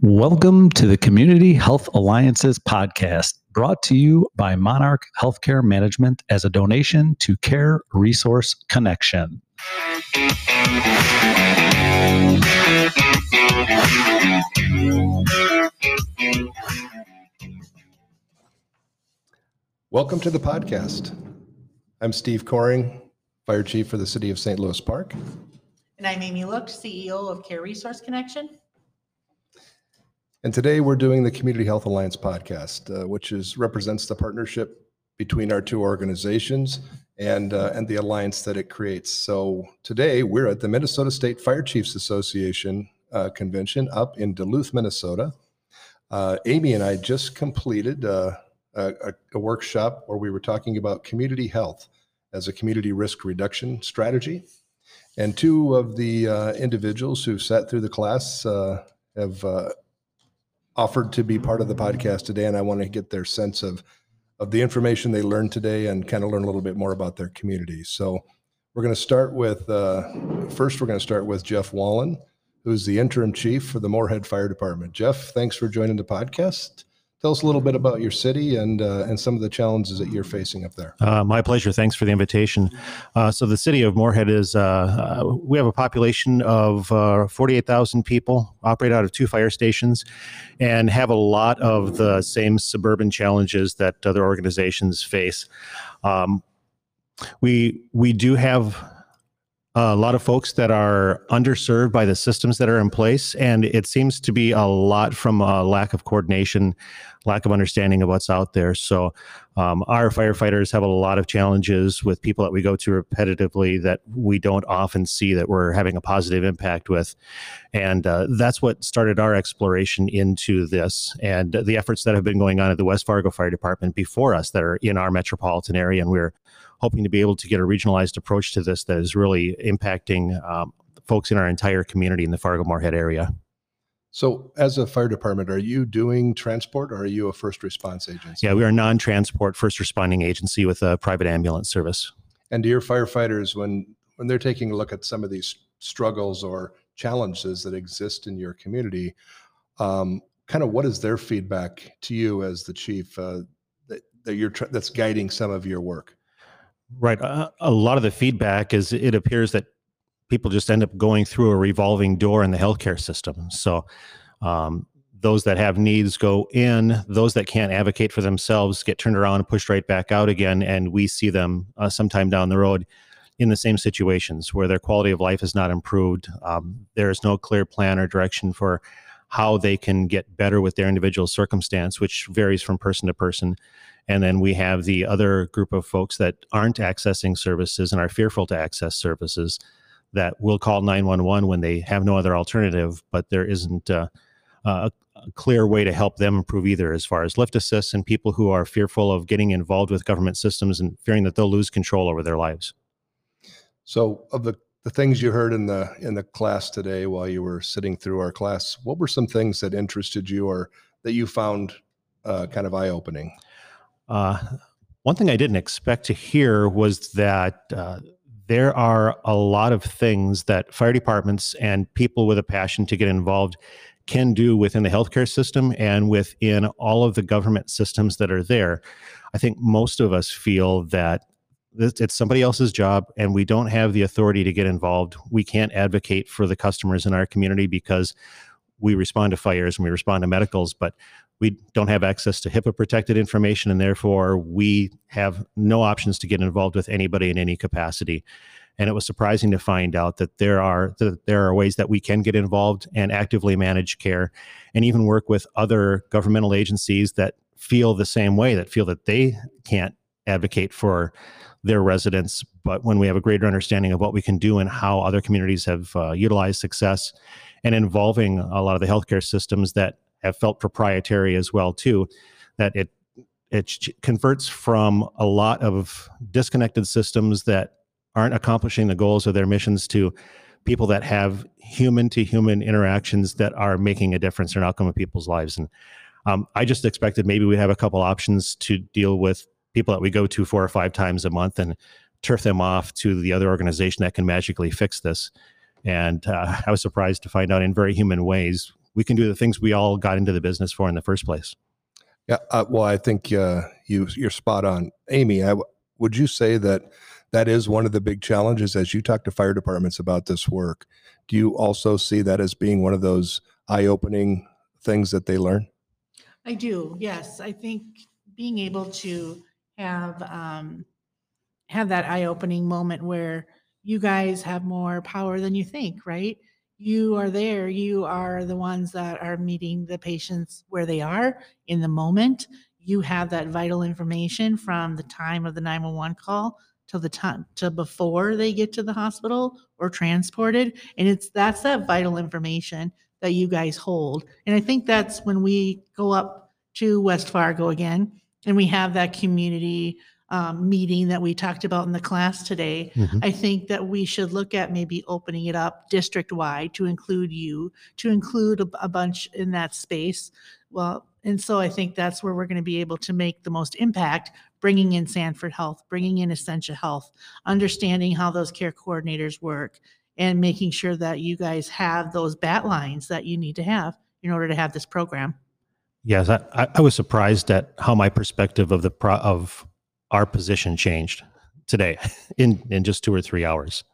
Welcome to the Community Health Alliances podcast, brought to you by Monarch Healthcare Management as a donation to Care Resource Connection. Welcome to the podcast. I'm Steve Koering, Fire Chief for the City of St. Louis Park. And I'm Amy Look, CEO of Care Resource Connection. And today we're doing the Community Health Alliance podcast, uh, which is represents the partnership between our two organizations and uh, and the alliance that it creates. So today we're at the Minnesota State Fire Chiefs Association uh, convention up in Duluth, Minnesota. Uh, Amy and I just completed uh, a, a, a workshop where we were talking about community health as a community risk reduction strategy. And two of the uh, individuals who sat through the class uh, have uh, offered to be part of the podcast today, and I want to get their sense of of the information they learned today and kind of learn a little bit more about their community. So we're going to start with uh, first. We're going to start with Jeff Wallin, who's the interim chief for the Moorhead Fire Department. Jeff, thanks for joining the podcast. Tell us a little bit about your city and uh, and some of the challenges that you're facing up there. Uh, my pleasure. Thanks for the invitation. Uh, so the city of Moorhead is uh, uh, we have a population of uh, 48,000 people, operate out of two fire stations, and have a lot of the same suburban challenges that other organizations face. Um, we we do have a lot of folks that are underserved by the systems that are in place, and it seems to be a lot from a lack of coordination, lack of understanding of what's out there. So, um, our firefighters have a lot of challenges with people that we go to repetitively that we don't often see that we're having a positive impact with, and uh, that's what started our exploration into this and the efforts that have been going on at the West Fargo Fire Department before us that are in our metropolitan area, and we're hoping to be able to get a regionalized approach to this that is really impacting um, folks in our entire community in the Fargo Moorhead area. So, as a fire department, are you doing transport or are you a first response agency? Yeah, we are a non transport first responding agency with a private ambulance service. And do your firefighters, when when they're taking a look at some of these struggles or challenges that exist in your community, um, kind of what is their feedback to you as the chief uh, that, that you're tr- that's guiding some of your work? Right. Uh, a lot of the feedback is it appears that people just end up going through a revolving door in the healthcare system. So, um, those that have needs go in, those that can't advocate for themselves get turned around and pushed right back out again. And we see them uh, sometime down the road in the same situations where their quality of life is not improved. Um, there is no clear plan or direction for how they can get better with their individual circumstance, which varies from person to person. And then we have the other group of folks that aren't accessing services and are fearful to access services that will call 911 when they have no other alternative, but there isn't uh, a, a clear way to help them improve either, as far as lift assists and people who are fearful of getting involved with government systems and fearing that they'll lose control over their lives. So, of the the things you heard in the in the class today while you were sitting through our class, what were some things that interested you or that you found uh, kind of eye opening? Uh, one thing I didn't expect to hear was that uh, there are a lot of things that fire departments and people with a passion to get involved can do within the healthcare system and within all of the government systems that are there. I think most of us feel that it's somebody else's job and we don't have the authority to get involved. We can't advocate for the customers in our community because we respond to fires and we respond to medicals, but we don't have access to HIPAA protected information, and therefore we have no options to get involved with anybody in any capacity. And it was surprising to find out that there are that there are ways that we can get involved and actively manage care, and even work with other governmental agencies that feel the same way, that feel that they can't advocate for their residents. But when we have a greater understanding of what we can do and how other communities have uh, utilized success, and involving a lot of the healthcare systems that have felt proprietary as well too that it it converts from a lot of disconnected systems that aren't accomplishing the goals of their missions to people that have human to human interactions that are making a difference in outcome of people's lives and um, i just expected maybe we'd have a couple options to deal with people that we go to four or five times a month and turf them off to the other organization that can magically fix this and uh, i was surprised to find out in very human ways we can do the things we all got into the business for in the first place. Yeah, uh, well, I think uh, you you're spot on, Amy. I, would you say that that is one of the big challenges as you talk to fire departments about this work? Do you also see that as being one of those eye-opening things that they learn? I do, yes. I think being able to have, um, have that eye-opening moment where you guys have more power than you think, right? You are there, you are the ones that are meeting the patients where they are in the moment. You have that vital information from the time of the 911 call till the time, to before they get to the hospital or transported. And it's, that's that vital information that you guys hold. And I think that's when we go up to West Fargo again and we have that community um, meeting that we talked about in the class today. Mhm. I think that we should look at maybe opening it up district wide to include you, to include a, a bunch in that space. Well, and so I think that's where we're going to be able to make the most impact, bringing in Sanford Health, bringing in Essentia Health, understanding how those care coordinators work, and making sure that you guys have those bat lines that you need to have in order to have this program. Yes, I, I- I was surprised at how my perspective of the pro, of our position changed today in in just two or three hours.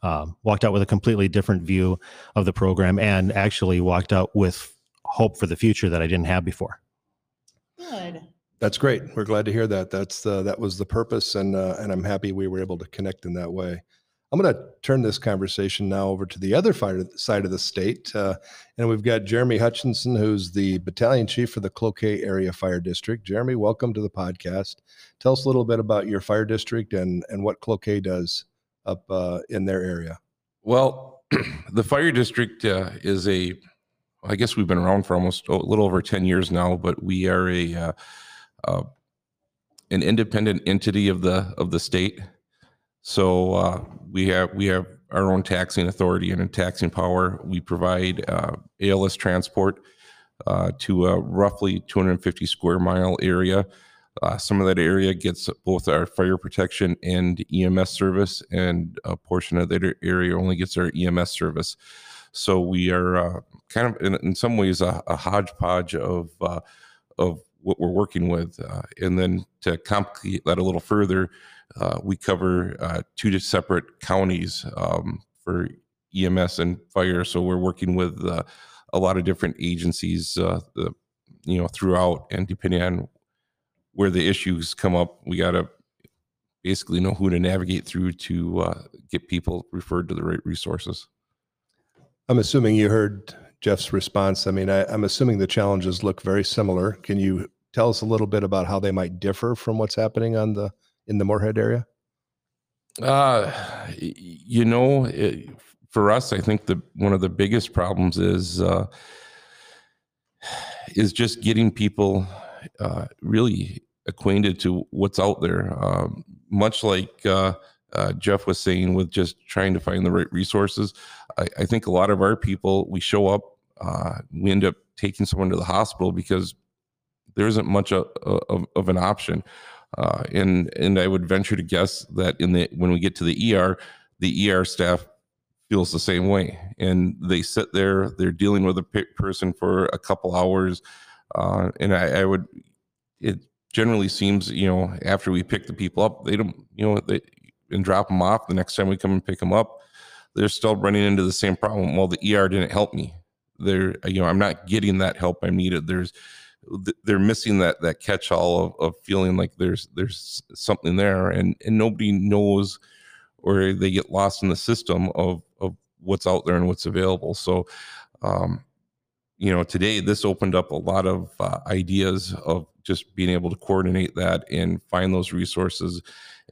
Um, walked out with a completely different view of the program, and actually walked out with hope for the future that I didn't have before. Good. That's great. We're glad to hear that. That's uh, that was the purpose, and uh, and I'm happy we were able to connect in that way. I'm going to turn this conversation now over to the other fire, side of the state, uh, and we've got Jeremy Hutchinson, who's the battalion chief for the Cloquet Area Fire District. Jeremy, welcome to the podcast. Tell us a little bit about your fire district and and what Cloquet does up uh, in their area. Well, the fire district uh, is a, I guess we've been around for almost a little over 10 years now, but we are a, uh, uh, an independent entity of the, of the state. So uh, we have, we have our own taxing authority and taxing power. We provide uh, ALS transport uh, to a roughly 250 square mile area. Uh, some of that area gets both our fire protection and EMS service, and a portion of that area only gets our EMS service. So we are uh, kind of, in, in some ways, a, a hodgepodge of uh, of what we're working with. Uh, and then to complicate that a little further, uh, we cover uh, two separate counties um, for EMS and fire. So we're working with uh, a lot of different agencies, uh, the, you know, throughout, and depending on where the issues come up, we got to basically know who to navigate through to uh, get people referred to the right resources. I'm assuming you heard Jeff's response. I mean, I, I'm assuming the challenges look very similar. Can you tell us a little bit about how they might differ from what's happening on the in the Moorhead area? Uh, you know, it, for us, I think the one of the biggest problems is uh, is just getting people uh, really acquainted to what's out there. Um, much like uh, uh, Jeff was saying, with just trying to find the right resources, I, I think a lot of our people we show up, uh, we end up taking someone to the hospital because there isn't much of, of, of an option. Uh, and and I would venture to guess that in the when we get to the ER, the ER staff feels the same way, and they sit there, they're dealing with a pe- person for a couple hours, uh, and I, I would, it generally seems you know after we pick the people up, they don't you know they and drop them off. The next time we come and pick them up, they're still running into the same problem. Well, the ER didn't help me. They're you know I'm not getting that help I needed. There's th- they're missing that that catch-all of, of feeling like there's there's something there and and nobody knows or they get lost in the system of of what's out there and what's available. So um you know today this opened up a lot of uh, ideas of just being able to coordinate that and find those resources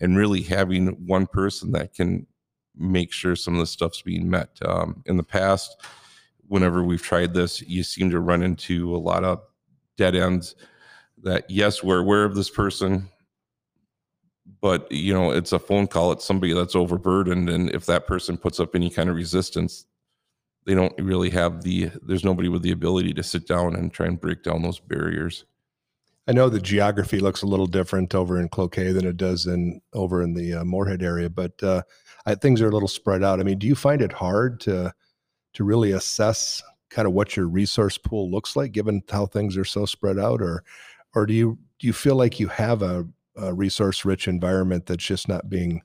and really having one person that can make sure some of the stuff's being met. Um, in the past whenever we've tried this you seem to run into a lot of dead ends that yes we're aware of this person but you know it's a phone call it's somebody that's overburdened and if that person puts up any kind of resistance they don't really have the there's nobody with the ability to sit down and try and break down those barriers I know the geography looks a little different over in Cloquet than it does in over in the uh, Moorhead area, but uh, I, things are a little spread out. I mean, do you find it hard to to really assess kind of what your resource pool looks like, given how things are so spread out, or or do you do you feel like you have a, a resource rich environment that's just not being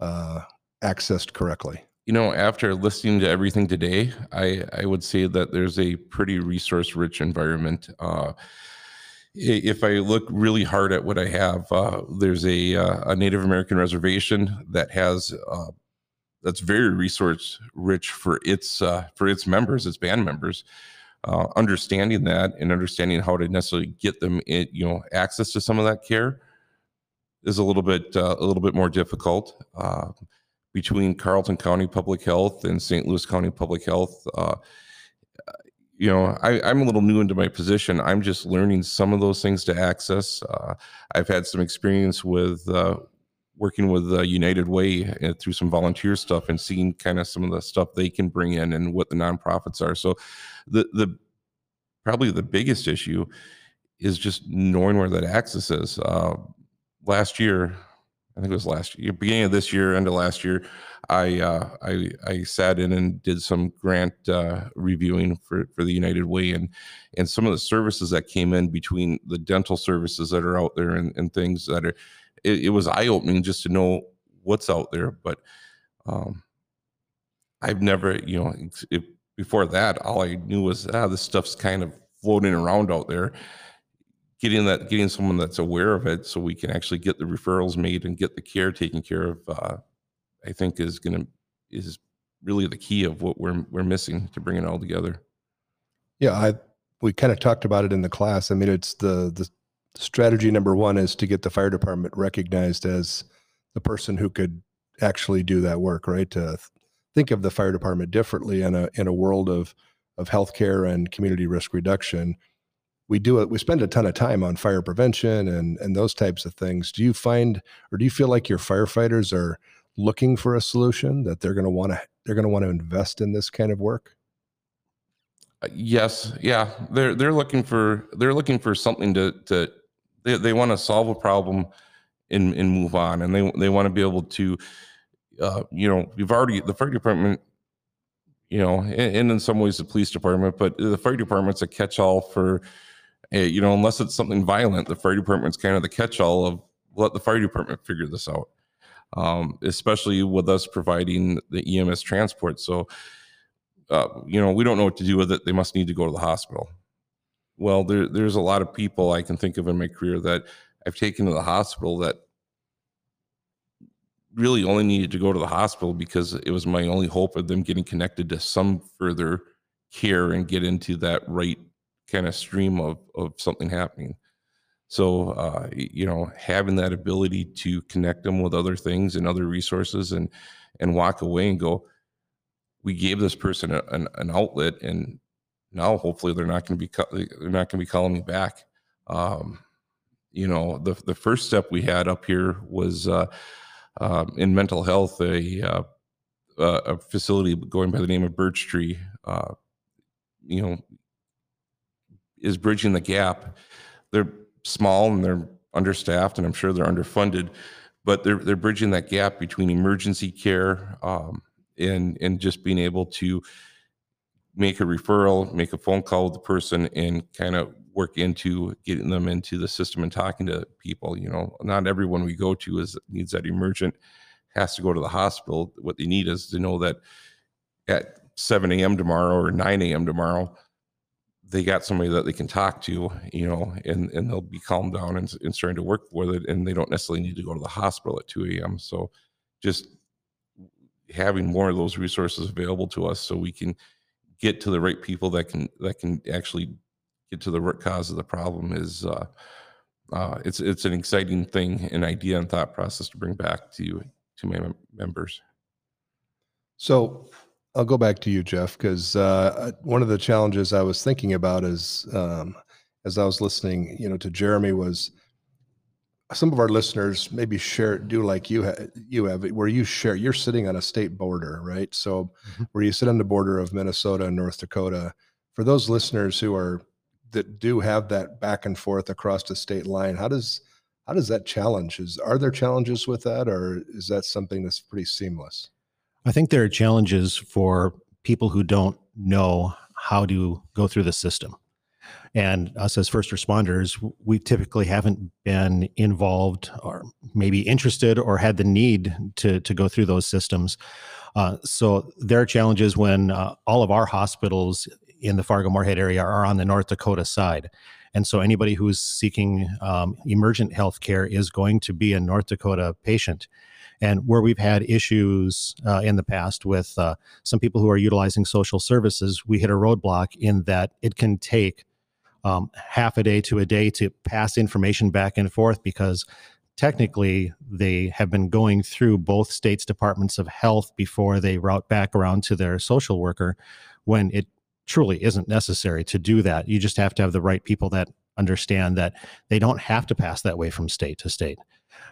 uh, accessed correctly? You know, after listening to everything today, I, I would say that there's a pretty resource rich environment. Uh, if I look really hard at what I have, uh, there's a, uh, a Native American reservation that has uh, that's very resource rich for its uh, for its members, its band members. Uh, understanding that and understanding how to necessarily get them, in, you know, access to some of that care is a little bit uh, a little bit more difficult. Uh, between Carlton County Public Health and St. Louis County Public Health. Uh, you know, I, I'm a little new into my position. I'm just learning some of those things to access. Uh, I've had some experience with uh, working with uh, United Way uh, through some volunteer stuff and seeing kind of some of the stuff they can bring in and what the nonprofits are. So, the the probably the biggest issue is just knowing where that access is. Uh, last year, I think it was last year, beginning of this year, end of last year, I uh, I I sat in and did some grant uh, reviewing for for the United Way and and some of the services that came in between the dental services that are out there and, and things that are it, it was eye opening just to know what's out there. But um, I've never you know before that all I knew was ah this stuff's kind of floating around out there getting that getting someone that's aware of it so we can actually get the referrals made and get the care taken care of uh, i think is going to is really the key of what we're we're missing to bring it all together Yeah, I we kind of talked about it in the class. I mean, it's the the strategy number one is to get the fire department recognized as the person who could actually do that work, right? To think of the fire department differently in a in a world of of healthcare and community risk reduction. We do it. We spend a ton of time on fire prevention and and those types of things. Do you find, or do you feel like your firefighters are looking for a solution that they're going to want to they're going to want to invest in this kind of work? Uh, yes yeah they're they're looking for they're looking for something to to they, they want to solve a problem and and move on and they they want to be able to uh, you know you've already the fire department you know and, and in some ways the police department but the fire department's a catch-all for uh, you know unless it's something violent the fire department's kind of the catch-all of let the fire department figure this out um, especially with us providing the ems transport so uh, you know, we don't know what to do with it. They must need to go to the hospital. Well, there, there's a lot of people I can think of in my career that I've taken to the hospital that really only needed to go to the hospital because it was my only hope of them getting connected to some further care and get into that right kind of stream of, of something happening. So, uh, you know, having that ability to connect them with other things and other resources and, and walk away and go, we gave this person a, an, an outlet and now hopefully they're not going to be they're not going to be calling me back. Um, you know the the first step we had up here was uh, um, in mental health a uh, a facility going by the name of Birch Tree uh, you know is bridging the gap. They're small and they're understaffed and I'm sure they're underfunded but they're they're bridging that gap between emergency care um, and and just being able to make a referral, make a phone call with the person, and kind of work into getting them into the system and talking to people. You know, not everyone we go to is needs that emergent has to go to the hospital. What they need is to know that at 7 a.m. tomorrow or 9 a.m. tomorrow, they got somebody that they can talk to, you know, and, and they'll be calmed down and, and starting to work with it. And they don't necessarily need to go to the hospital at 2 a.m. So just having more of those resources available to us so we can get to the right people that can that can actually get to the root cause of the problem is uh, uh, it's it's an exciting thing, an idea and thought process to bring back to you to my members. So I'll go back to you, Jeff, because uh, one of the challenges I was thinking about is um, as I was listening, you know, to Jeremy was some of our listeners maybe share do like you ha- you have where you share you're sitting on a state border, right? So Mhm. where you sit on the border of Minnesota and North Dakota. For those listeners who are that do have that back and forth across the state line, how does how does that challenge? Is are there challenges with that, or is that something that's pretty seamless? I think there are challenges for people who don't know how to go through the system. And us as first responders, we typically haven't been involved or maybe interested or had the need to, to go through those systems. Uh, so there are challenges when uh, all of our hospitals in the Fargo Moorhead area are on the North Dakota side. And so anybody who's seeking um, emergent health care is going to be a North Dakota patient. And where we've had issues uh, in the past with uh, some people who are utilizing social services, we hit a roadblock in that it can take um, half a day to a day to pass information back and forth because technically they have been going through both states departments of health before they route back around to their social worker when it truly isn't necessary to do that. You just have to have the right people that understand that they don't have to pass that way from state to state.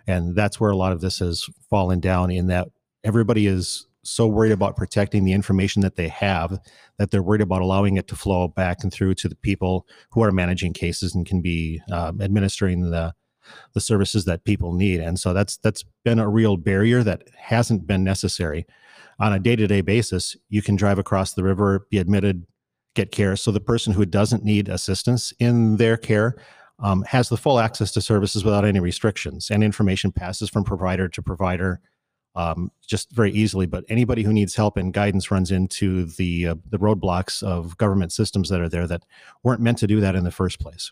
And that's where a lot of this has fallen down in that everybody is so worried about protecting the information that they have that they're worried about allowing it to flow back and through to the people who are managing cases and can be um, administering the the services that people need. And so that's that's been a real barrier that hasn't been necessary. On a day-to-day basis you can drive across the river be admitted get care. So the person who doesn't need assistance in their care um, has the full access to services without any restrictions. And information passes from provider to provider um, just very easily. But anybody who needs help and guidance runs into the uh, the roadblocks of government systems that are there that weren't meant to do that in the first place.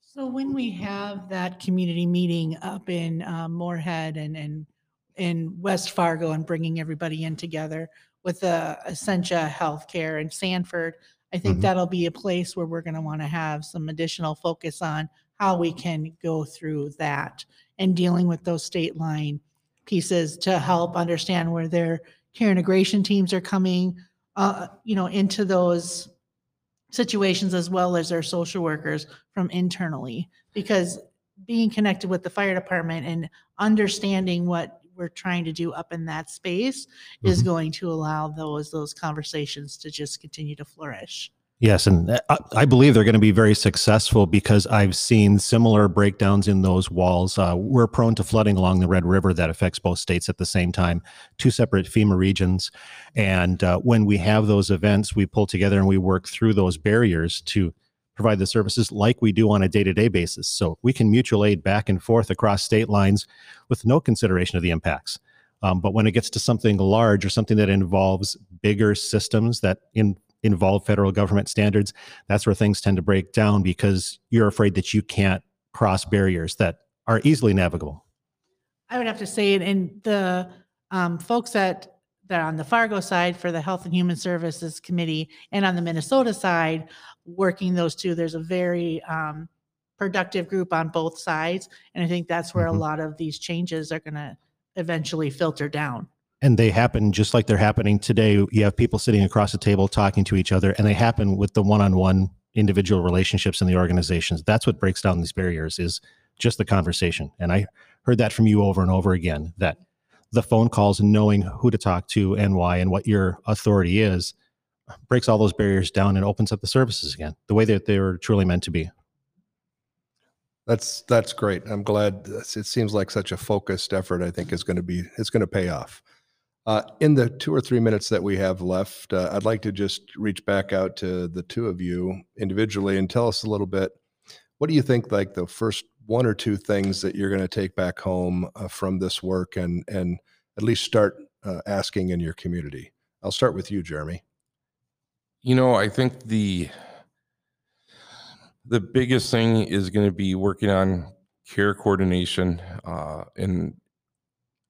So when we have that community meeting up in um, Moorhead and, and in West Fargo and bringing everybody in together with the Essentia Healthcare in Sanford, I think Mhm. that'll be a place where we're going to want to have some additional focus on how we can go through that and dealing with those state line pieces to help understand where their care integration teams are coming, uh, you know, into those situations as well as their social workers from internally because being connected with the fire department and understanding what we're trying to do up in that space is Mhm. going to allow those those conversations to just continue to flourish. Yes, and I, I believe they're going to be very successful because I've seen similar breakdowns in those walls. Uh, we're prone to flooding along the Red River that affects both states at the same time, two separate FEMA regions. And uh, when we have those events, we pull together and we work through those barriers to provide the services like we do on a day to day basis. So we can mutual aid back and forth across state lines with no consideration of the impacts. Um, but when it gets to something large or something that involves bigger systems that in, involve federal government standards, that's where things tend to break down because you're afraid that you can't cross barriers that are easily navigable. I would have to say it and the um, folks that that are on the Fargo side for the Health and Human Services Committee and on the Minnesota side, working those two, there's a very um, productive group on both sides. And I think that's where Mhm. a lot of these changes are going to eventually filter down. And they happen just like they're happening today. You have people sitting across the table talking to each other, and they happen with the one on one individual relationships in the organizations. That's what breaks down these barriers is just the conversation. And I heard that from you over and over again that the phone calls and knowing who to talk to and why and what your authority is breaks all those barriers down and opens up the services again the way that they were truly meant to be. That's that's great. I'm glad. It seems like such a focused effort. I think is going to be it's going to pay off. Uh, in the two or three minutes that we have left, uh, I'd like to just reach back out to the two of you individually and tell us a little bit. What do you think? Like the first one or two things that you're going to take back home uh, from this work, and and at least start uh, asking in your community. I'll start with you, Jeremy. You know, I think the the biggest thing is going to be working on care coordination, uh, and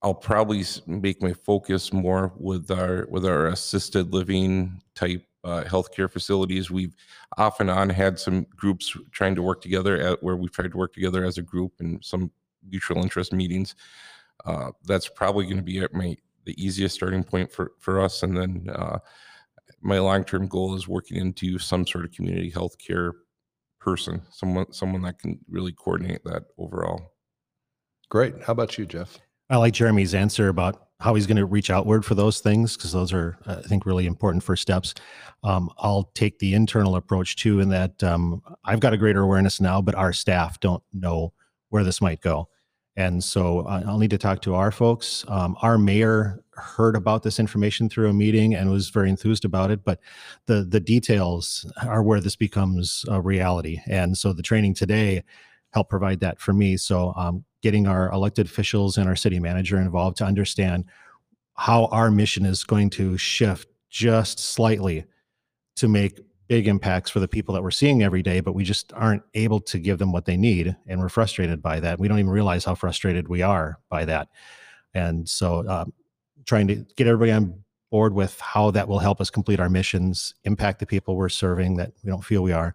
I'll probably make my focus more with our with our assisted living type uh, healthcare facilities. We've off and on had some groups trying to work together at where we've tried to work together as a group in some mutual interest meetings. Uh, that's probably going to be my the easiest starting point for for us, and then. Uh, my long-term goal is working into some sort of community healthcare person, someone someone that can really coordinate that overall. Great. How about you, Jeff? I like Jeremy's answer about how he's going to reach outward for those things because those are, uh, I think, really important first steps. Um, I'll take the internal approach too, in that um, I've got a greater awareness now, but our staff don't know where this might go. And so uh, I'll need to talk to our folks. Um, our mayor heard about this information through a meeting and was very enthused about it, but the the details are where this becomes a reality. And so the training today helped provide that for me. So um, getting our elected officials and our city manager involved to understand how our mission is going to shift just slightly to make big impacts for the people that we're seeing every day, but we just aren't able to give them what they need. And we're frustrated by that. We don't even realize how frustrated we are by that. And so, um, trying to get everybody on board with how that will help us complete our missions, impact the people we're serving that we don't feel we are,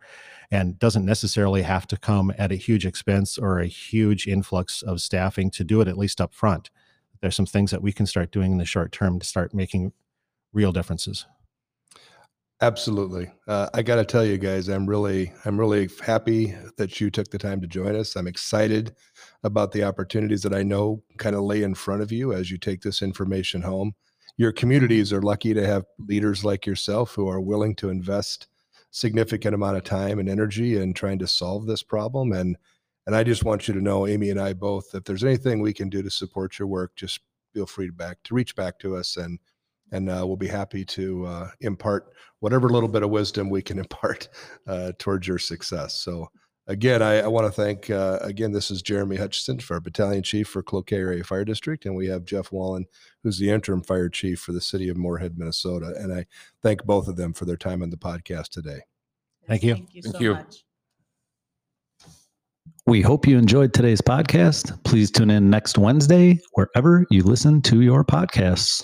and doesn't necessarily have to come at a huge expense or a huge influx of staffing to do it, at least up front. There's some things that we can start doing in the short term to start making real differences. Absolutely. Uh, I got to tell you guys, I'm really, I'm really happy that you took the time to join us. I'm excited about the opportunities that I know kind of lay in front of you as you take this information home. Your communities are lucky to have leaders like yourself who are willing to invest significant amount of time and energy in trying to solve this problem. And, and I just want you to know, Amy and I both, if there's anything we can do to support your work, just feel free to back to reach back to us and and uh, we'll be happy to uh, impart whatever little bit of wisdom we can impart uh, towards your success. So, again, I, I want to thank uh, again. This is Jeremy Hutchinson for our battalion chief for Cloquet Area Fire District, and we have Jeff Wallin, who's the interim fire chief for the city of Moorhead, Minnesota. And I thank both of them for their time on the podcast today. Thank you. Thank you Thank so you. much. We hope you enjoyed today's podcast. Please tune in next Wednesday, wherever you listen to your podcasts.